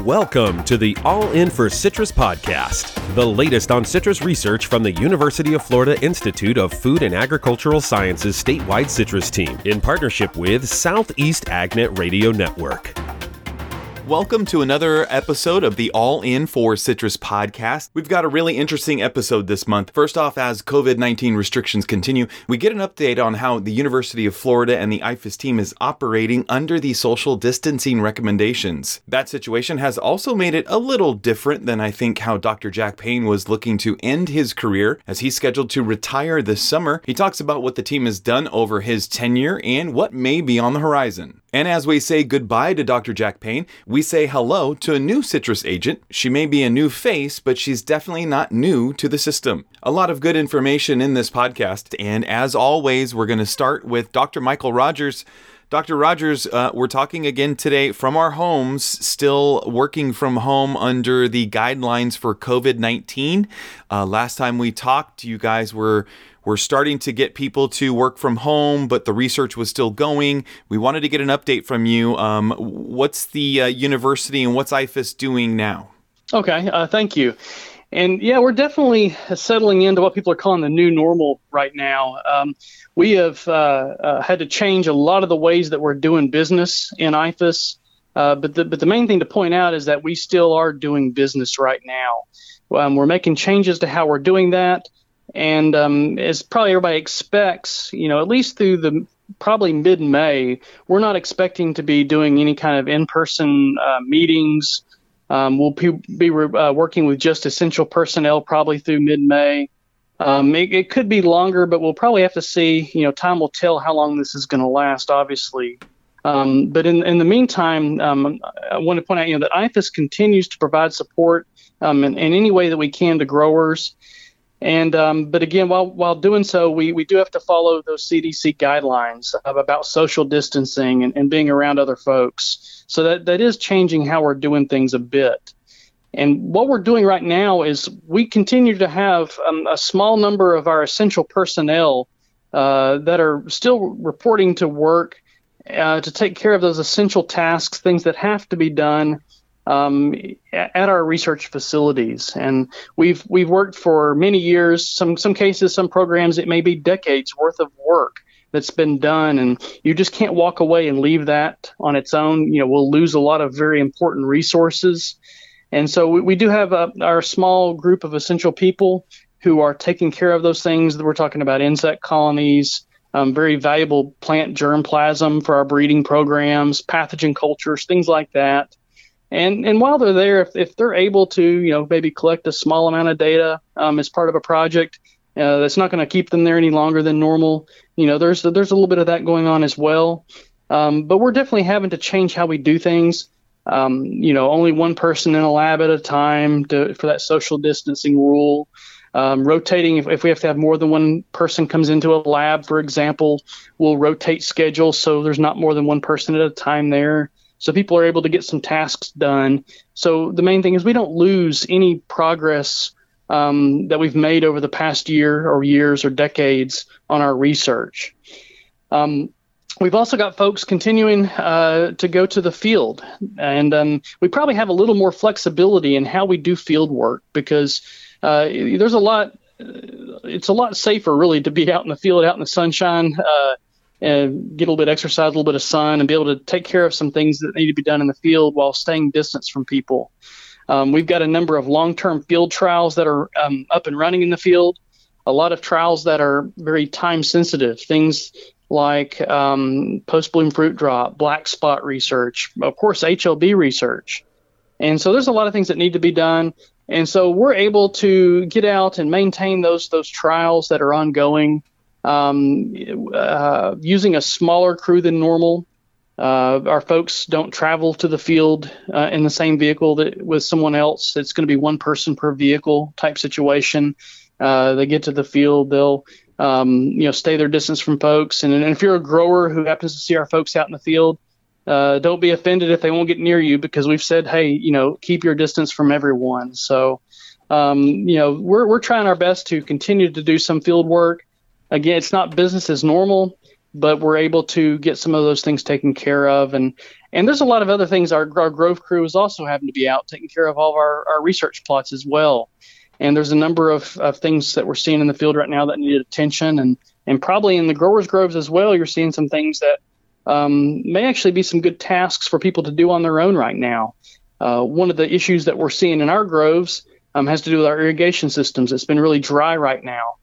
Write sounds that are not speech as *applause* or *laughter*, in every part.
Welcome to the All In for Citrus podcast, the latest on citrus research from the University of Florida Institute of Food and Agricultural Sciences statewide citrus team in partnership with Southeast AgNet Radio Network. Welcome to another episode of the All In for Citrus podcast. We've got a really interesting episode this month. First off, as COVID 19 restrictions continue, we get an update on how the University of Florida and the IFAS team is operating under the social distancing recommendations. That situation has also made it a little different than I think how Dr. Jack Payne was looking to end his career as he's scheduled to retire this summer. He talks about what the team has done over his tenure and what may be on the horizon. And as we say goodbye to Dr. Jack Payne, we say hello to a new citrus agent. She may be a new face, but she's definitely not new to the system. A lot of good information in this podcast. And as always, we're going to start with Dr. Michael Rogers. Dr. Rogers, uh, we're talking again today from our homes, still working from home under the guidelines for COVID 19. Uh, last time we talked, you guys were we're starting to get people to work from home, but the research was still going. We wanted to get an update from you. Um, what's the uh, university and what's IFAS doing now? Okay, uh, thank you. And yeah, we're definitely settling into what people are calling the new normal right now. Um, we have uh, uh had to change a lot of the ways that we're doing business in IFAS. Uh, but the but the main thing to point out is that we still are doing business right now. Um, we're making changes to how we're doing that. And um, as probably everybody expects, you know, at least through the probably mid May, we're not expecting to be doing any kind of in person uh, meetings. Um, we'll be uh, working with just essential personnel probably through mid May. Um, it, it, could be longer, but we'll probably have to see. You know, time will tell how long this is going to last, obviously. Um, but in, in the meantime, um, I want to point out, you know, that IFAS continues to provide support um, in, in, any way that we can to growers. And um, but again, while while doing so, we, we do have to follow those CDC guidelines about social distancing and, and being around other folks. So that, that is changing how we're doing things a bit. And what we're doing right now is we continue to have um, a small number of our essential personnel uh, that are still reporting to work uh, to take care of those essential tasks, things that have to be done um, at our research facilities. And we've we've worked for many years. Some some cases, some programs, it may be decades worth of work that's been done, and you just can't walk away and leave that on its own. You know, we'll lose a lot of very important resources. And so we, we do have a, our small group of essential people who are taking care of those things that we're talking about insect colonies, um, very valuable plant germplasm for our breeding programs, pathogen cultures, things like that. And and while they're there, if, if they're able to, you know, maybe collect a small amount of data um, as part of a project, uh, that's not going to keep them there any longer than normal. You know, there's there's a little bit of that going on as well. Um, but we're definitely having to change how we do things. Um, you know, only one person in a lab at a time to, for that social distancing rule. Um, rotating, if, if we have to have more than one person comes into a lab, for example, we'll rotate schedules so there's not more than one person at a time there so people are able to get some tasks done. So the main thing is we don't lose any progress um, that we've made over the past year or years or decades on our research. Um, we've also got folks continuing uh, to go to the field, and um, we probably have a little more flexibility in how we do field work because uh, there's a lot. It's a lot safer, really, to be out in the field, out in the sunshine. Uh, and get a little bit of exercise, a little bit of sun, and be able to take care of some things that need to be done in the field while staying distance from people. Um, we've got a number of long-term field trials that are um, up and running in the field. A lot of trials that are very time-sensitive, things like um, post-bloom fruit drop, black spot research, of course HLB research, and so there's a lot of things that need to be done. And so we're able to get out and maintain those those trials that are ongoing um, uh, using a smaller crew than normal. Uh, our folks don't travel to the field uh, in the same vehicle that with someone else. It's going to be one person per vehicle type situation. Uh, they get to the field, they'll um, you know stay their distance from folks. And, and, if you're a grower who happens to see our folks out in the field, uh, don't be offended if they won't get near you because we've said, hey, you know, keep your distance from everyone. So, um, you know, we're we're trying our best to continue to do some field work again, it's not business as normal, but we're able to get some of those things taken care of. And And there's a lot of other things. Our, our Grove crew is also having to be out taking care of all of our, our research plots as well. And there's a number of, of things that we're seeing in the field right now that need attention. And, and probably in the growers' groves as well, you're seeing some things that um, may actually be some good tasks for people to do on their own right now. Uh, one of the issues that we're seeing in our groves um, has to do with our irrigation systems. It's been really dry right now.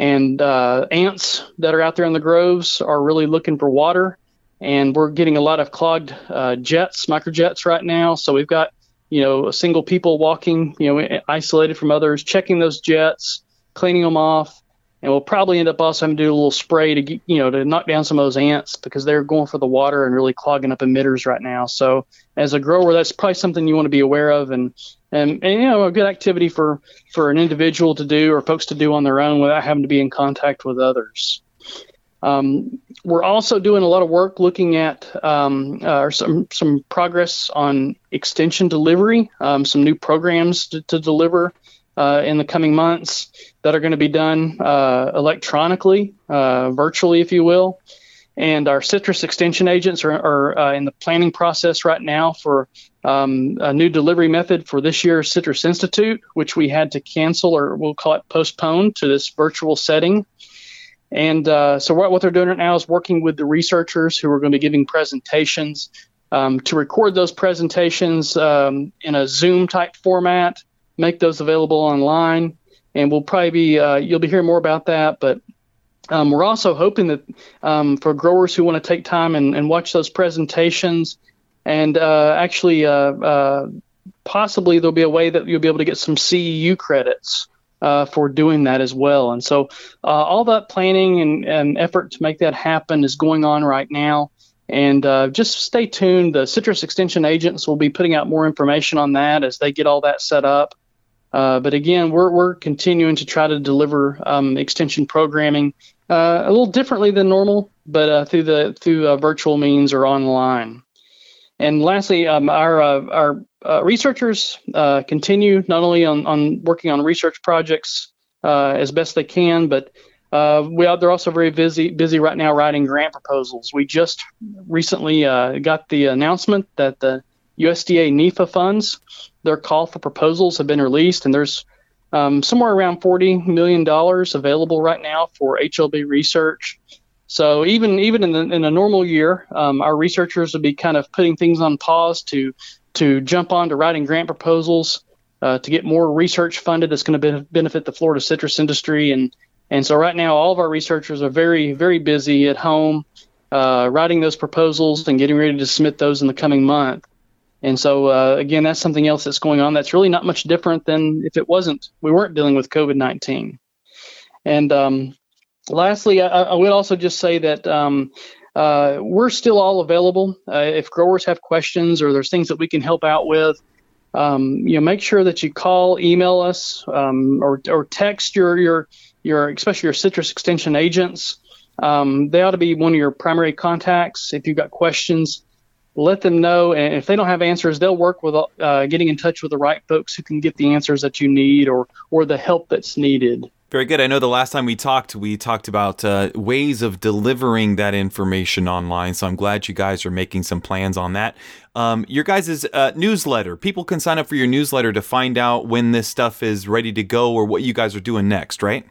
And uh, ants that are out there in the groves are really looking for water. And we're getting a lot of clogged uh, jets, microjets right now. So we've got, you know, single people walking, you know, isolated from others, checking those jets, cleaning them off, and we'll probably end up also having to do a little spray to get, you know to knock down some of those ants because they're going for the water and really clogging up emitters right now. So as a grower, that's probably something you want to be aware of and and, and you know a good activity for for an individual to do or folks to do on their own without having to be in contact with others. Um, we're also doing a lot of work looking at um, uh, some some progress on extension delivery, um, some new programs to, to deliver uh, in the coming months that are going to be done uh, electronically, uh, virtually, if you will. And our citrus extension agents are, are uh, in the planning process right now for um, a new delivery method for this year's Citrus Institute, which we had to cancel or we'll call it postpone to this virtual setting. And uh, so, what, what they're doing right now is working with the researchers who are going to be giving presentations um, to record those presentations um, in a Zoom type format make those available online, and we'll probably be uh, you'll be hearing more about that. But um, we're also hoping that um, for growers who want to take time and, and watch those presentations, and uh, actually uh, uh possibly there'll be a way that you'll be able to get some CEU credits. Uh, for doing that as well. And so uh, all that planning and, and, effort to make that happen is going on right now. And uh, just stay tuned. The citrus extension agents will be putting out more information on that as they get all that set up. Uh, but again, we're, we're continuing to try to deliver um, extension programming uh, a little differently than normal, but uh, through the through uh, virtual means or online. And lastly, um, our uh, our uh, researchers continue not only on, on working on research projects as best they can, but we are, they're also very busy busy right now writing grant proposals. We just recently got the announcement that the USDA NIFA funds their call for proposals have been released, and there's um, somewhere around $40 million available right now for HLB research. So even even in, the, in a normal year, um, our researchers would be kind of putting things on pause to to jump on to writing grant proposals uh, to get more research funded that's going to benefit the Florida citrus industry. And and so right now, all of our researchers are very very busy at home uh, writing those proposals and getting ready to submit those in the coming month. And so, uh, again, that's something else that's going on that's really not much different than if it wasn't, we weren't dealing with COVID 19. And um, lastly, I, I, would also just say that um, uh, we're still all available. Uh, if growers have questions or there's things that we can help out with, um, you know, make sure that you call, email us, um, or, or text your, your, your, especially your citrus extension agents. Um, they ought to be one of your primary contacts if you've got questions let them know. And if they don't have answers, they'll work with uh, getting in touch with the right folks who can get the answers that you need or or the help that's needed. Very good. I know the last time we talked, we talked about uh, ways of delivering that information online. So I'm glad you guys are making some plans on that. Um, your guys' uh, newsletter, people can sign up for your newsletter to find out when this stuff is ready to go or what you guys are doing next, right?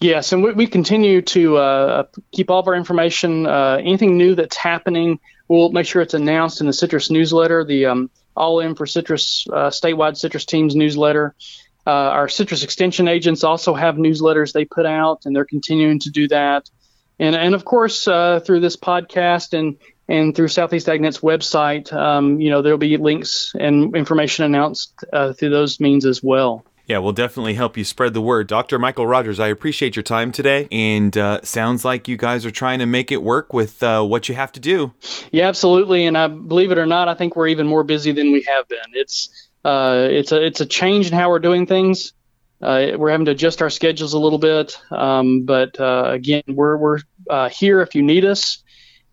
Yes, and we, we continue to uh, keep all of our information, uh, anything new that's happening we'll make sure it's announced in the Citrus newsletter, the um, All In for Citrus uh, statewide Citrus Teams newsletter. Uh, our citrus extension agents also have newsletters they put out, and they're continuing to do that. And, and of course, uh, through this podcast and and through Southeast AgNet's website, um, you know, there'll be links and information announced uh, through those means as well. Yeah, we'll definitely help you spread the word. Dr. Michael Rogers, I appreciate your time today. And uh, sounds like you guys are trying to make it work with uh, what you have to do. Yeah, absolutely. And I believe it or not, I think we're even more busy than we have been. It's uh, it's a it's a change in how we're doing things. Uh, we're having to adjust our schedules a little bit, um, but uh, again, we're we're uh, here if you need us.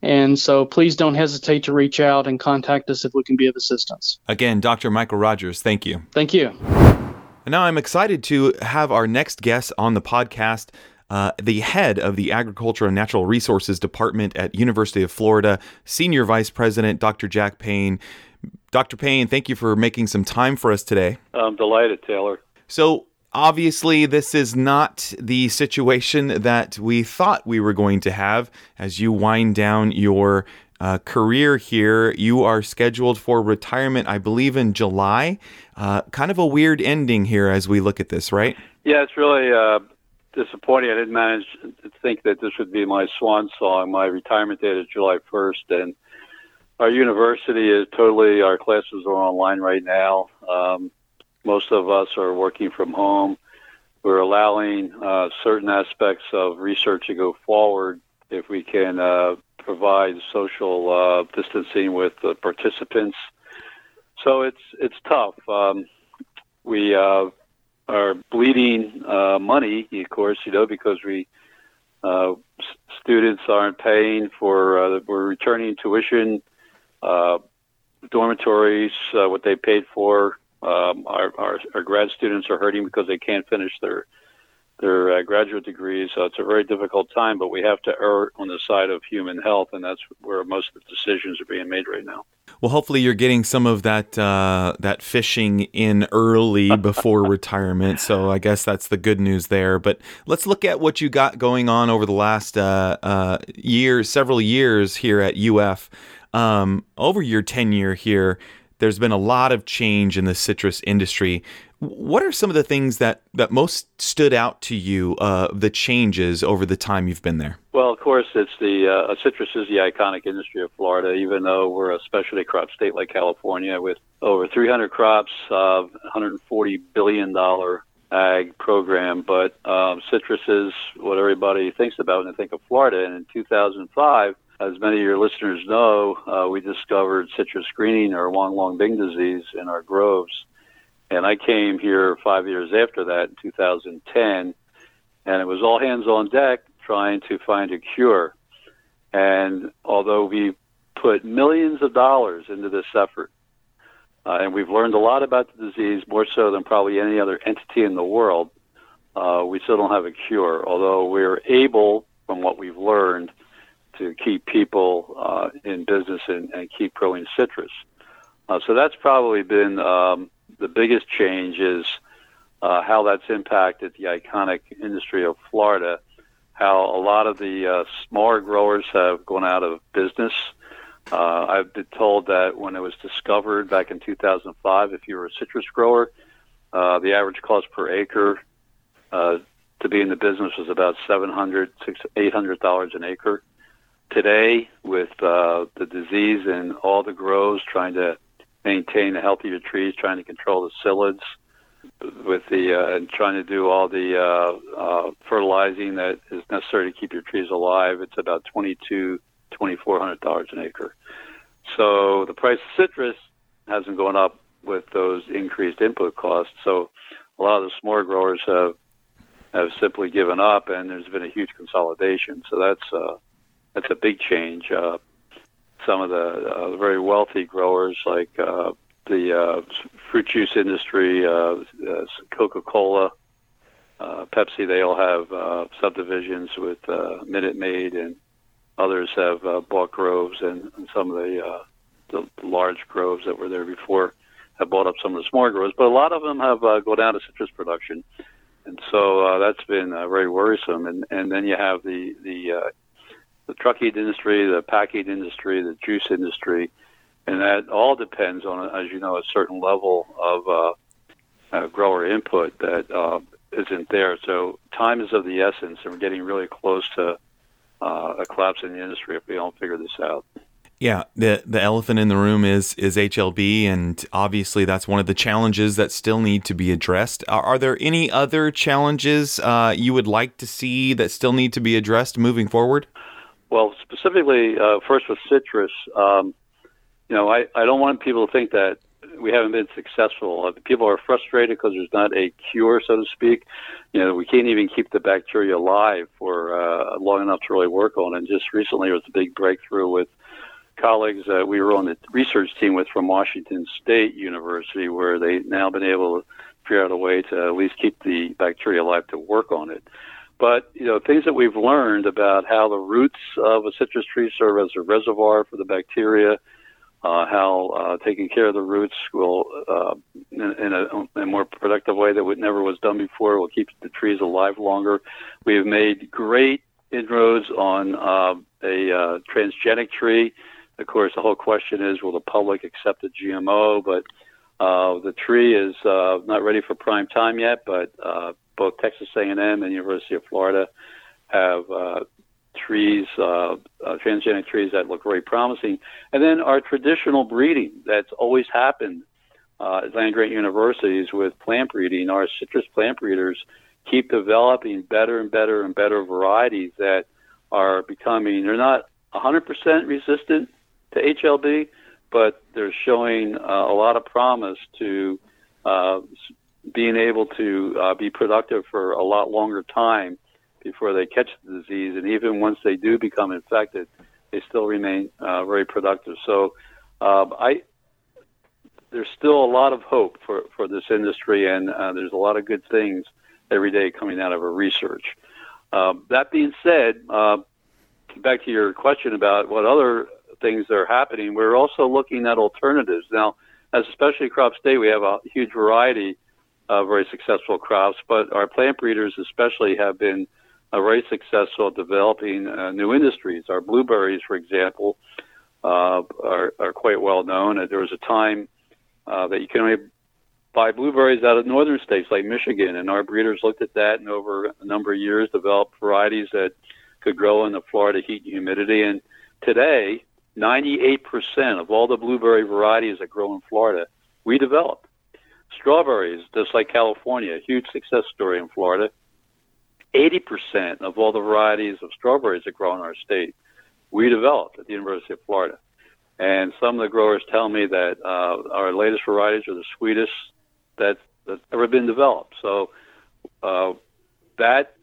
And so please don't hesitate to reach out and contact us if we can be of assistance. Again, Dr. Michael Rogers, thank you. Thank you. And now I'm excited to have our next guest on the podcast. uh, the head of the Agriculture and Natural Resources Department at University of Florida, Senior Vice President Dr. Jack Payne. Dr. Payne, thank you for making some time for us today. I'm delighted, Taylor. So, obviously, this is not the situation that we thought we were going to have as you wind down your uh, career here. You are scheduled for retirement, I believe, in July. Uh, kind of a weird ending here as we look at this, right? Yeah, it's really uh, disappointing. I didn't manage to think that this would be my swan song. My retirement date is July 1st, and our university is totally, our classes are online right now. Um, most of us are working from home. We're allowing uh, certain aspects of research to go forward if we can uh, provide social uh, distancing with the participants. So it's it's tough. Um, we uh, are bleeding uh, money, of course, you know, because we uh, students aren't paying for. Uh, we're returning tuition, uh, dormitories, uh, what they paid for. Um, our, our our grad students are hurting because they can't finish their their uh, graduate degrees. So it's a very difficult time, but we have to err on the side of human health, and that's where most of the decisions are being made right now. Well, hopefully you're getting some of that uh, that fishing in early *laughs* before retirement. So I guess that's the good news there. But let's look at what you got going on over the last uh, uh, years, several years here at UF. Um, over your tenure here, there's been a lot of change in the citrus industry. What are some of the things that, that most stood out to you, uh, the changes over the time you've been there? Well, of course, it's the uh, citrus is the iconic industry of Florida. Even though we're a specialty crop state like California, with over 300 crops, uh, 140 billion dollar ag program, but um, citrus is what everybody thinks about when they think of Florida. And in 2005, as many of your listeners know, uh, we discovered citrus greening or long, long bing disease in our groves and I came here five years after that in 2010, and it was all hands on deck trying to find a cure. And although we put millions of dollars into this effort, uh, and we've learned a lot about the disease, more so than probably any other entity in the world, uh, we still don't have a cure. Although we're able, from what we've learned, to keep people uh, in business and, and, keep growing citrus. Uh, so that's probably been um, the biggest change is uh, how that's impacted the iconic industry of Florida. How a lot of the uh, smaller growers have gone out of business. Uh, I've been told that when it was discovered back in 2005, if you were a citrus grower, uh, the average cost per acre to be in the business was about 700 800 dollars an acre. Today, with uh, the disease in all the groves, trying to maintain a healthier trees, trying to control the psyllids with the uh, and trying to do all the uh, uh, fertilizing that is necessary to keep your trees alive. It's about twenty two, twenty four hundred dollars an acre. So the price of citrus hasn't gone up with those increased input costs. So a lot of the smaller growers have have simply given up, and there's been a huge consolidation. So that's uh, that's a big change. Uh, some of the uh, very wealthy growers like uh, the uh, fruit juice industry, uh, uh, Coca-Cola, uh, Pepsi. They all have uh, subdivisions with uh, Minute Maid, and others have uh, bought groves, and, and some of the, uh, the large groves that were there before have bought up some of the smaller groves. But a lot of them have uh, gone down to citrus production, and so uh, that's been uh, very worrisome. And and then you have the the uh, the trucking industry, the packing industry, the juice industry, and that all depends on, as you know, a certain level of uh, uh, grower input that uh, isn't there. So time is of the essence, and we're getting really close to uh, a collapse in the industry if we don't figure this out. Yeah, the the elephant in the room is is HLB, and obviously that's one of the challenges that still need to be addressed. Are, are there any other challenges uh, you would like to see that still need to be addressed moving forward? Well, specifically, uh, first with citrus, um, you know, I, I don't want people to think that we haven't been successful. Uh, people are frustrated because there's not a cure, so to speak. You know, we can't even keep the bacteria alive for uh, long enough to really work on. And just recently, it was a big breakthrough with colleagues that we were on the research team with from Washington State University, where they've now been able to figure out a way to at least keep the bacteria alive to work on it. But you know things that we've learned about how the roots of a citrus tree serve as a reservoir for the bacteria, uh, how uh, taking care of the roots will, uh, in, in, a, in, a, more productive way that would, never was done before, will keep the trees alive longer. We have made great inroads on uh, a uh, transgenic tree. Of course, the whole question is, will the public accept a GMO? But uh, the tree is not ready for prime time yet, but both Texas A&M and University of Florida have uh, trees, uh, uh, transgenic trees that look very promising. And then our traditional breeding that's always happened uh, at land grant universities with plant breeding, our citrus plant breeders keep developing better and better and better varieties that are becoming, they're not 100% resistant to HLB, but they're showing uh, a lot of promise to uh, being able to uh, be productive for a lot longer time before they catch the disease, and even once they do become infected, they still remain uh, very productive. So, um, I there's still a lot of hope for for this industry, and uh, there's a lot of good things every day coming out of our research. Um, that being said, uh, back to your question about what other things are happening, we're also looking at alternatives now. As a specialty crop state, we have a huge variety uh, very successful crops. But our plant breeders, especially, have been uh, very successful at developing uh, new industries. Our blueberries, for example, uh, are, are quite well known. There was a time uh, that you can only buy blueberries out of northern states like Michigan, and our breeders looked at that and over a number of years developed varieties that could grow in the Florida heat and humidity. And today, 98% of all the blueberry varieties that grow in Florida, we developed. Strawberries, just like California, a huge success story in Florida. 80% of all the varieties of strawberries that grow in our state, we developed at the University of Florida. And some of the growers tell me that uh, our latest varieties are the sweetest that, that's ever been developed. So uh, that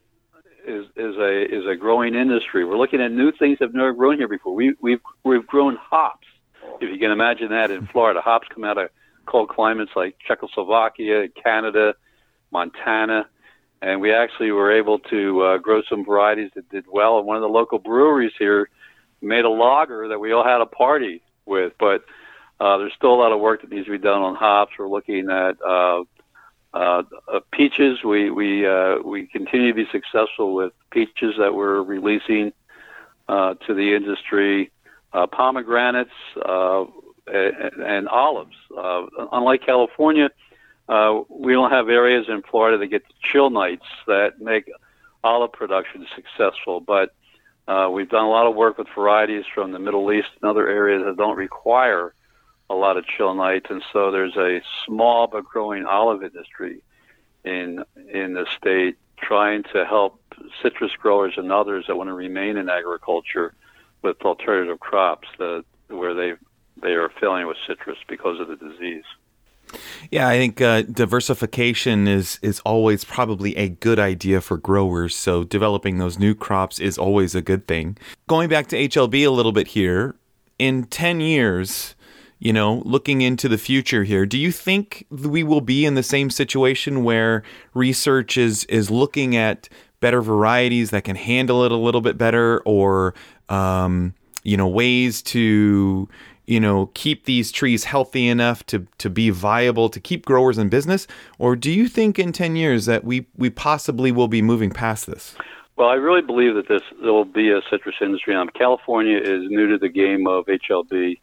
is, is a is a growing industry. We're looking at new things that have never grown here before. We, we've we've grown hops. If you can imagine that in Florida, hops come out of cold climates like Czechoslovakia, Canada, Montana, and we actually were able to uh, grow some varieties that did well. And one of the local breweries here made a lager that we all had a party with. But uh, there's still a lot of work that needs to be done on hops. We're looking at uh, uh, uh peaches. We we uh, we continue to be successful with peaches that we're releasing uh, to the industry. Uh, pomegranates. Uh, and, olives. Uh, unlike California, uh, we don't have areas in Florida that get the chill nights that make olive production successful. But uh, we've done a lot of work with varieties from the Middle East and other areas that don't require a lot of chill nights, and so there's a small but growing olive industry in in the state trying to help citrus growers and others that want to remain in agriculture with alternative crops that where they they are failing with citrus because of the disease. Yeah, I think uh, diversification is is always probably a good idea for growers. So developing those new crops is always a good thing. Going back to HLB a little bit here, in 10 years, you know, looking into the future here, do you think we will be in the same situation where research is is looking at better varieties that can handle it a little bit better or um, you know, ways to you know, keep these trees healthy enough to, to be viable, to keep growers in business? Or do you think in 10 years that we, we possibly will be moving past this? Well, I really believe that this there will be a citrus industry. Um, California is new to the game of HLB.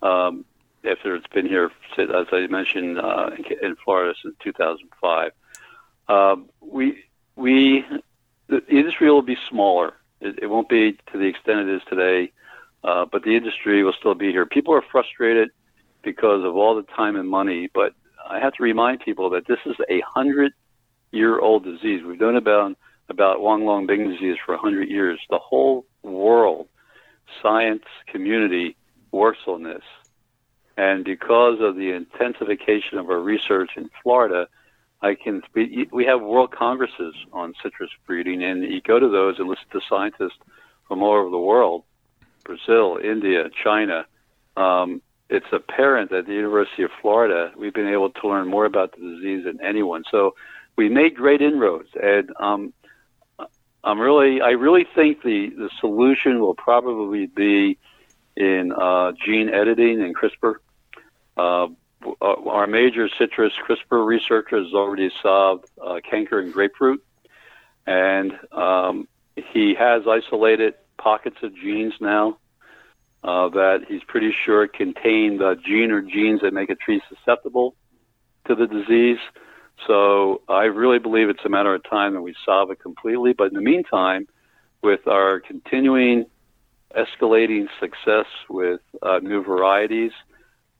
Um, after it's been here, as I mentioned, uh, in, Florida since 2005. Um, we we the industry will be smaller. It, it, won't be to the extent it is today. Uh, but the industry will still be here. People are frustrated because of all the time and money, but I have to remind people that this is a hundred year old disease. We've known about about Huanglongbing disease for hundred years. The whole world science community works on this. And because of the intensification of our research in Florida, I can we have world congresses on citrus breeding, and you go to those and listen to scientists from all over the world Brazil, India, China. Um, it's apparent that the University of Florida, we've been able to learn more about the disease than anyone. So we made great inroads, and um, I'm really, I really think the, the solution will probably be in uh, gene editing and CRISPR. Uh, our major citrus CRISPR researcher has already solved uh, canker in grapefruit, and um, he has isolated pockets of genes now uh, that he's pretty sure contain the gene or genes that make a tree susceptible to the disease. So I really believe it's a matter of time that we solve it completely. But in the meantime, with our continuing escalating success with uh, new varieties,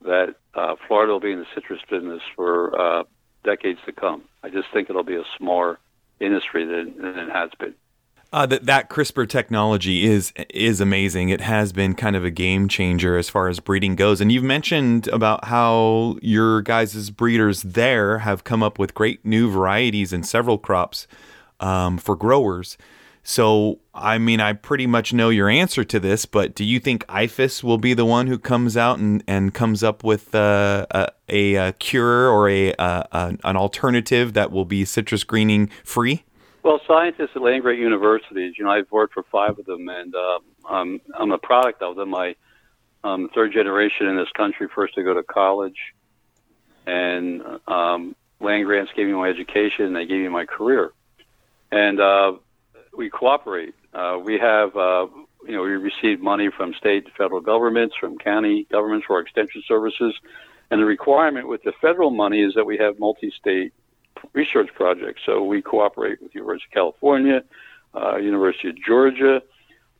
that uh, Florida will be in the citrus business for uh, decades to come. I just think it'll be a smaller industry than, than it has been. Uh, that that CRISPR technology is is amazing. It has been kind of a game changer as far as breeding goes. And you've mentioned about how your guys' breeders there have come up with great new varieties in several crops um, for growers. So, I mean, I pretty much know your answer to this, but do you think IFAS will be the one who comes out and, and comes up with uh, a, a, cure or a, a an alternative that will be citrus greening free? Well, scientists at land grant universities, you know, I've worked for five of them, and uh, I'm, I'm a product of them. I, I'm third generation in this country, first to go to college, and um, land grants gave me my education, and they gave me my career, and uh, we cooperate. Uh, we have, uh, you know, we receive money from state federal governments, from county governments for extension services, and the requirement with the federal money is that we have multi-state research projects. So we cooperate with University of California, uh, University of Georgia,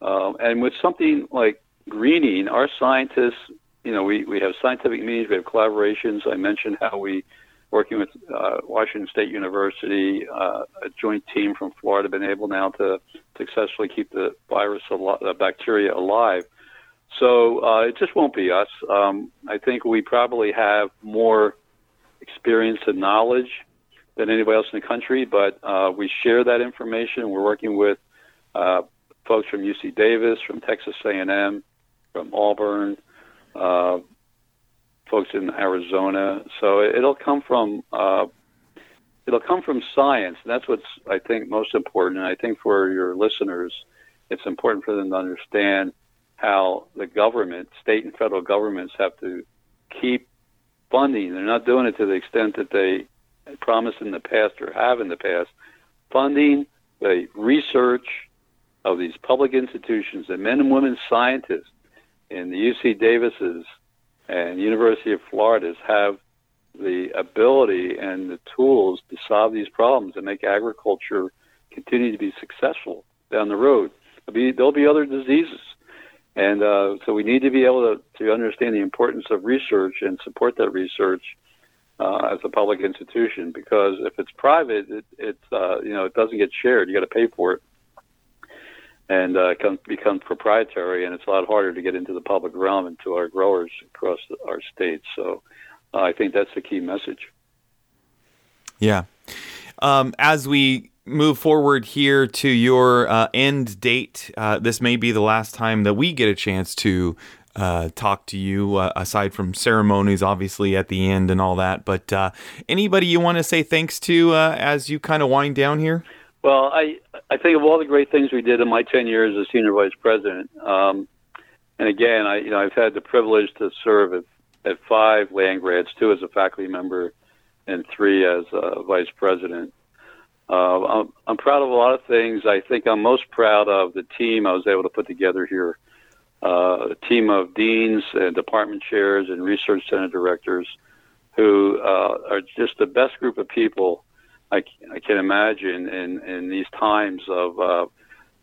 um, and with something like greening, our scientists, you know, we, we have scientific meetings, we have collaborations. I mentioned how we, working with uh, Washington State University, uh, a joint team from Florida, been able now to successfully keep the virus, al- the bacteria alive. So uh, it just won't be us. Um, I think we probably have more experience and knowledge than anybody else in the country, but uh, we share that information. We're working with uh, folks from UC Davis, from Texas A&M, from Auburn, uh, folks in Arizona. So it'll come from uh, it'll come from science. And that's what's I think most important. And I think for your listeners, it's important for them to understand how the government, state and federal governments, have to keep funding. They're not doing it to the extent that they promised in the past or have in the past, funding the research of these public institutions, the men and women scientists in the UC Davises and University of Florida's have the ability and the tools to solve these problems and make agriculture continue to be successful down the road. There'll be, there'll be other diseases. And uh, so we need to be able to, to understand the importance of research and support that research uh, as a public institution because if it's private, it, it's uh, you know it doesn't get shared. You got to pay for it, and uh, it becomes proprietary, and it's a lot harder to get into the public realm and to our growers across the, our states. So uh, I think that's the key message. Yeah. Um, as we move forward here to your uh, end date, uh, this may be the last time that we get a chance to uh, talk to you uh, aside from ceremonies, obviously at the end and all that. But uh, anybody you want to say thanks to uh, as you kind of wind down here? Well, I I think of all the great things we did in my ten years as senior vice president. Um, and again, I you know I've had the privilege to serve at, at five land grants, two as a faculty member, and three as a vice president. Uh, I'm, I'm proud of a lot of things. I think I'm most proud of the team I was able to put together here a team of deans and department chairs and research center directors who uh, are just the best group of people I, I can imagine in, in these times of uh,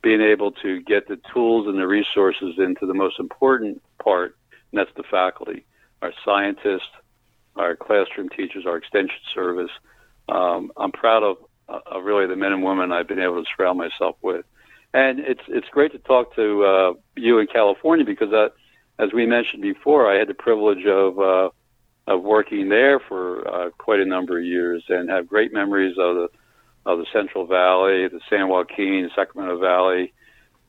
being able to get the tools and the resources into the most important part, and that's the faculty, our scientists, our classroom teachers, our extension service. Um, I'm proud of, of really the men and women I've been able to surround myself with. And it's it's great to talk to uh, you in California because, as we mentioned before, I had the privilege of uh, of working there for uh, quite a number of years and have great memories of the of the Central Valley, the San Joaquin, Sacramento Valley.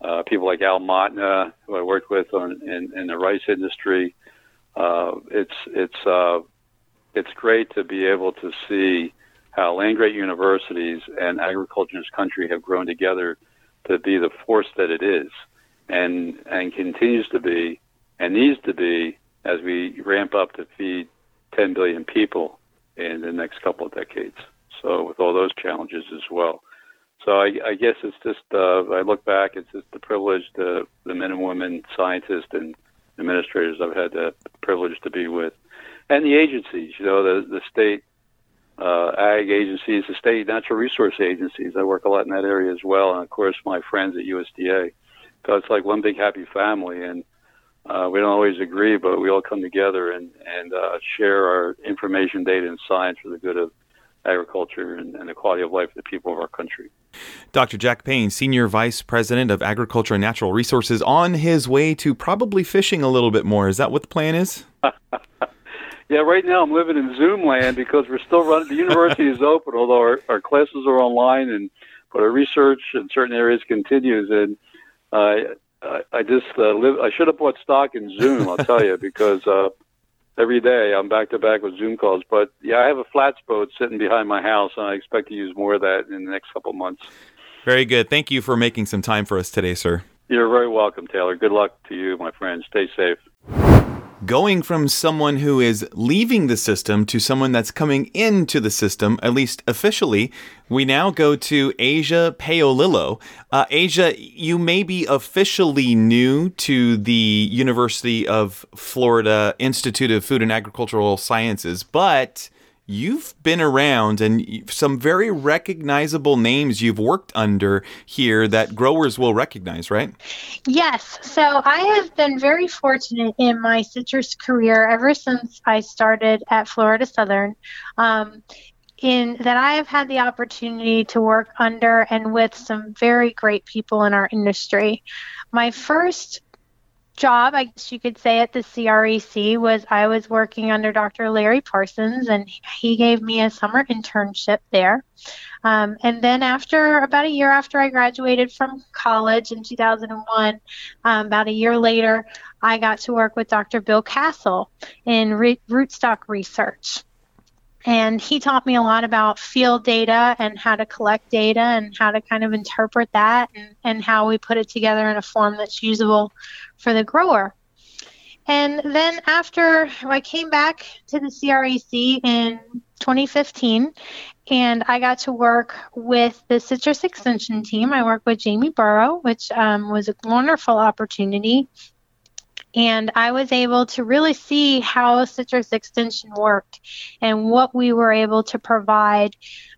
Uh, people like Al Montna, who I worked with on, in, in the rice industry. Uh, it's it's it's great to be able to see how land grant universities and agriculture in this country have grown together to be the force that it is, and and continues to be, and needs to be as we ramp up to feed 10 billion people in the next couple of decades. So with all those challenges as well. So I, I guess it's just uh, I look back, it's just the privilege, the the men and women scientists and administrators I've had the privilege to be with, and the agencies. You know, the the state uh, ag agencies, the state natural resource agencies. I work a lot in that area as well, and of course my friends at USDA. So it's like one big happy family, and uh, we don't always agree, but we all come together and and uh, share our information, data, and science for the good of agriculture and, and, the quality of life of the people of our country. Dr. Jack Payne, Senior Vice President of Agriculture and Natural Resources, on his way to probably fishing a little bit more. Is that what the plan is? *laughs* yeah, right now I'm living in Zoom land because we're still running. The university is open, although our, our classes are online, and but our research in certain areas continues. And uh, I, I just uh, live. I should have bought stock in Zoom. I'll tell you because uh, every day I'm back to back with Zoom calls. But yeah, I have a flats boat sitting behind my house, and I expect to use more of that in the next couple months. Very good. Thank you for making some time for us today, sir. You're very welcome, Taylor. Good luck to you, my friend. Stay safe going from someone who is leaving the system to someone that's coming into the system, at least officially, we now go to Ajia Paolillo. Uh, Ajia, you may be officially new to the University of Florida Institute of Food and Agricultural Sciences, but you've been around and some very recognizable names you've worked under here that growers will recognize, right? Yes. So I have been very fortunate in my citrus career ever since I started at Florida Southern. Um, in that I have had the opportunity to work under and with some very great people in our industry. My first job, I guess you could say, at the CREC was I was working under Dr. Larry Parsons, and he gave me a summer internship there. Um, and then, after about a year after I graduated from college in 2001, um, about a year later, I got to work with Dr. Bill Castle in re- rootstock research. And he taught me a lot about field data and how to collect data and how to kind of interpret that and, and how we put it together in a form that's usable for the grower. And then after I came back to the CREC in 2015, and I got to work with the Citrus Extension team. I worked with Jamie Burrow, which um, was a wonderful opportunity and I was able to really see how citrus extension worked and what we were able to provide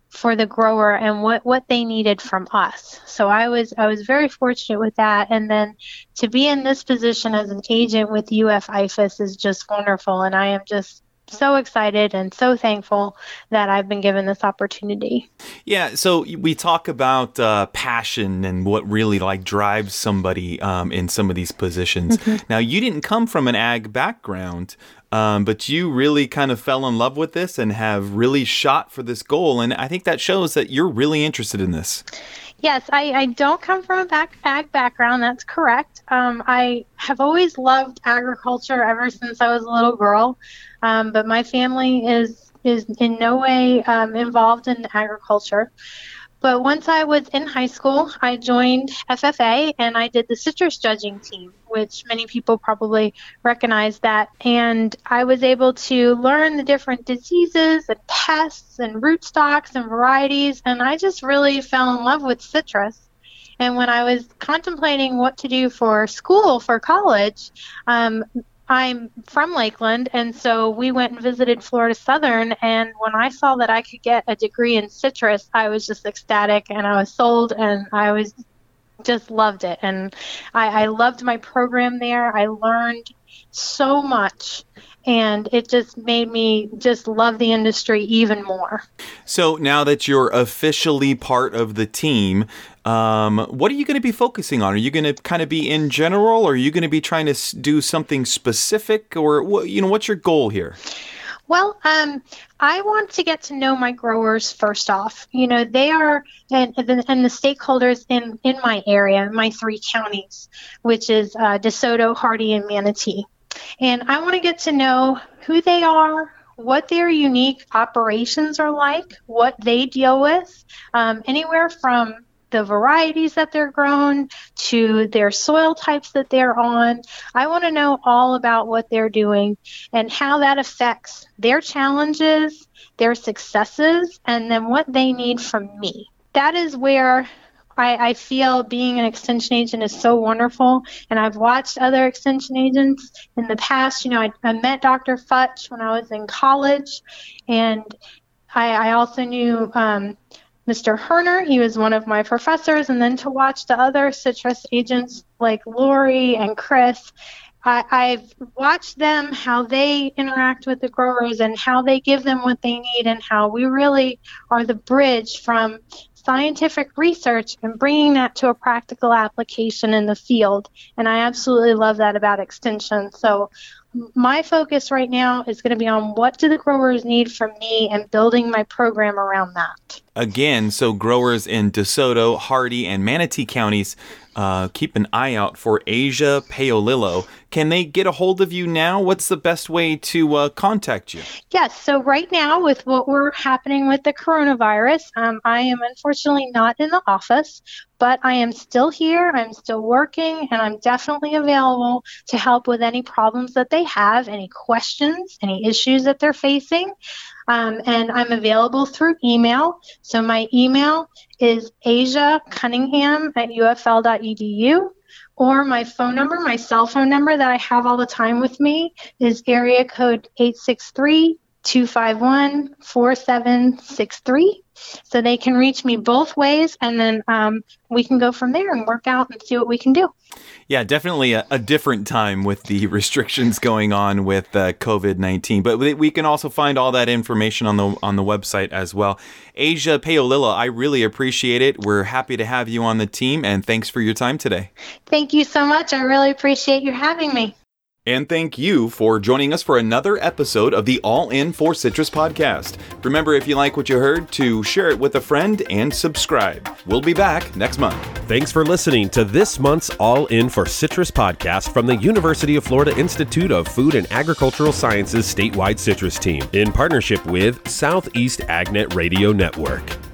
for the grower and what, what they needed from us. So I was I was very fortunate with that. And then to be in this position as an agent with UF IFAS is just wonderful. And I am just so excited and so thankful that I've been given this opportunity. Yeah, so we talk about uh, passion and what really like drives somebody um, in some of these positions. Mm-hmm. Now, you didn't come from an ag background, um, but you really kind of fell in love with this and have really shot for this goal, and I think that shows that you're really interested in this. Yes, I, I don't come from a back, background. That's correct. Um, I have always loved agriculture ever since I was a little girl, um, but my family is is in no way um, involved in agriculture. But once I was in high school, I joined FFA and I did the citrus judging team, which many people probably recognize that. And I was able to learn the different diseases and pests and rootstocks and varieties. And I just really fell in love with citrus. And when I was contemplating what to do for school, for college, um, I'm from Lakeland, and so we went and visited Florida Southern. And when I saw that I could get a degree in citrus, I was just ecstatic and I was sold, and I was just loved it. And I, I loved my program there. I learned so much and it just made me just love the industry even more. So now that you're officially part of the team, um, what are you going to be focusing on? Are you going to kind of be in general, or are you going to be trying to do something specific, or you know, what's your goal here? Well, um, I want to get to know my growers first off. You know, they are and, and the stakeholders in in my area, my three counties, which is uh, DeSoto, Hardee, and Manatee. And I want to get to know who they are, what their unique operations are like, what they deal with, um, anywhere from the varieties that they're grown to their soil types that they're on. I want to know all about what they're doing and how that affects their challenges, their successes, and then what they need from me. That is where I, I, feel being an extension agent is so wonderful. And I've watched other extension agents in the past. You know, I, I met Dr. Futch when I was in college, and I, I also knew um, Mr. Herner. He was one of my professors. And then to watch the other citrus agents like Lori and Chris, I, have watched them, how they interact with the growers and how they give them what they need, and how we really are the bridge from scientific research and bringing that to a practical application in the field. And I absolutely love that about extension. So my focus right now is going to be on what do the growers need from me and building my program around that. Again, so growers in DeSoto, Hardee, and Manatee counties uh, keep an eye out for Ajia Paolillo. Can they get a hold of you now? What's the best way to uh, contact you? Yes. So right now, with what we're happening with the coronavirus, um, I am unfortunately not in the office, but I am still here. I'm still working, and I'm definitely available to help with any problems that they have, any questions, any issues that they're facing. Um, and I'm available through email. So my email is Ajia Cunningham at ufl.edu. Or my phone number, my cell phone number that I have all the time with me is area code 863 251 4763. So they can reach me both ways, and then um, we can go from there and work out and see what we can do. Yeah, definitely a, a different time with the *laughs* restrictions going on with uh, COVID nineteen. But we can also find all that information on the on the website as well. Ajia Paolillo, I really appreciate it. We're happy to have you on the team, and thanks for your time today. Thank you so much. I really appreciate you having me. And thank you for joining us for another episode of the All In for Citrus podcast. Remember, if you like what you heard, to share it with a friend and subscribe. We'll be back next month. Thanks for listening to this month's All In for Citrus podcast from the University of Florida Institute of Food and Agricultural Sciences statewide citrus team in partnership with Southeast AgNet Radio Network.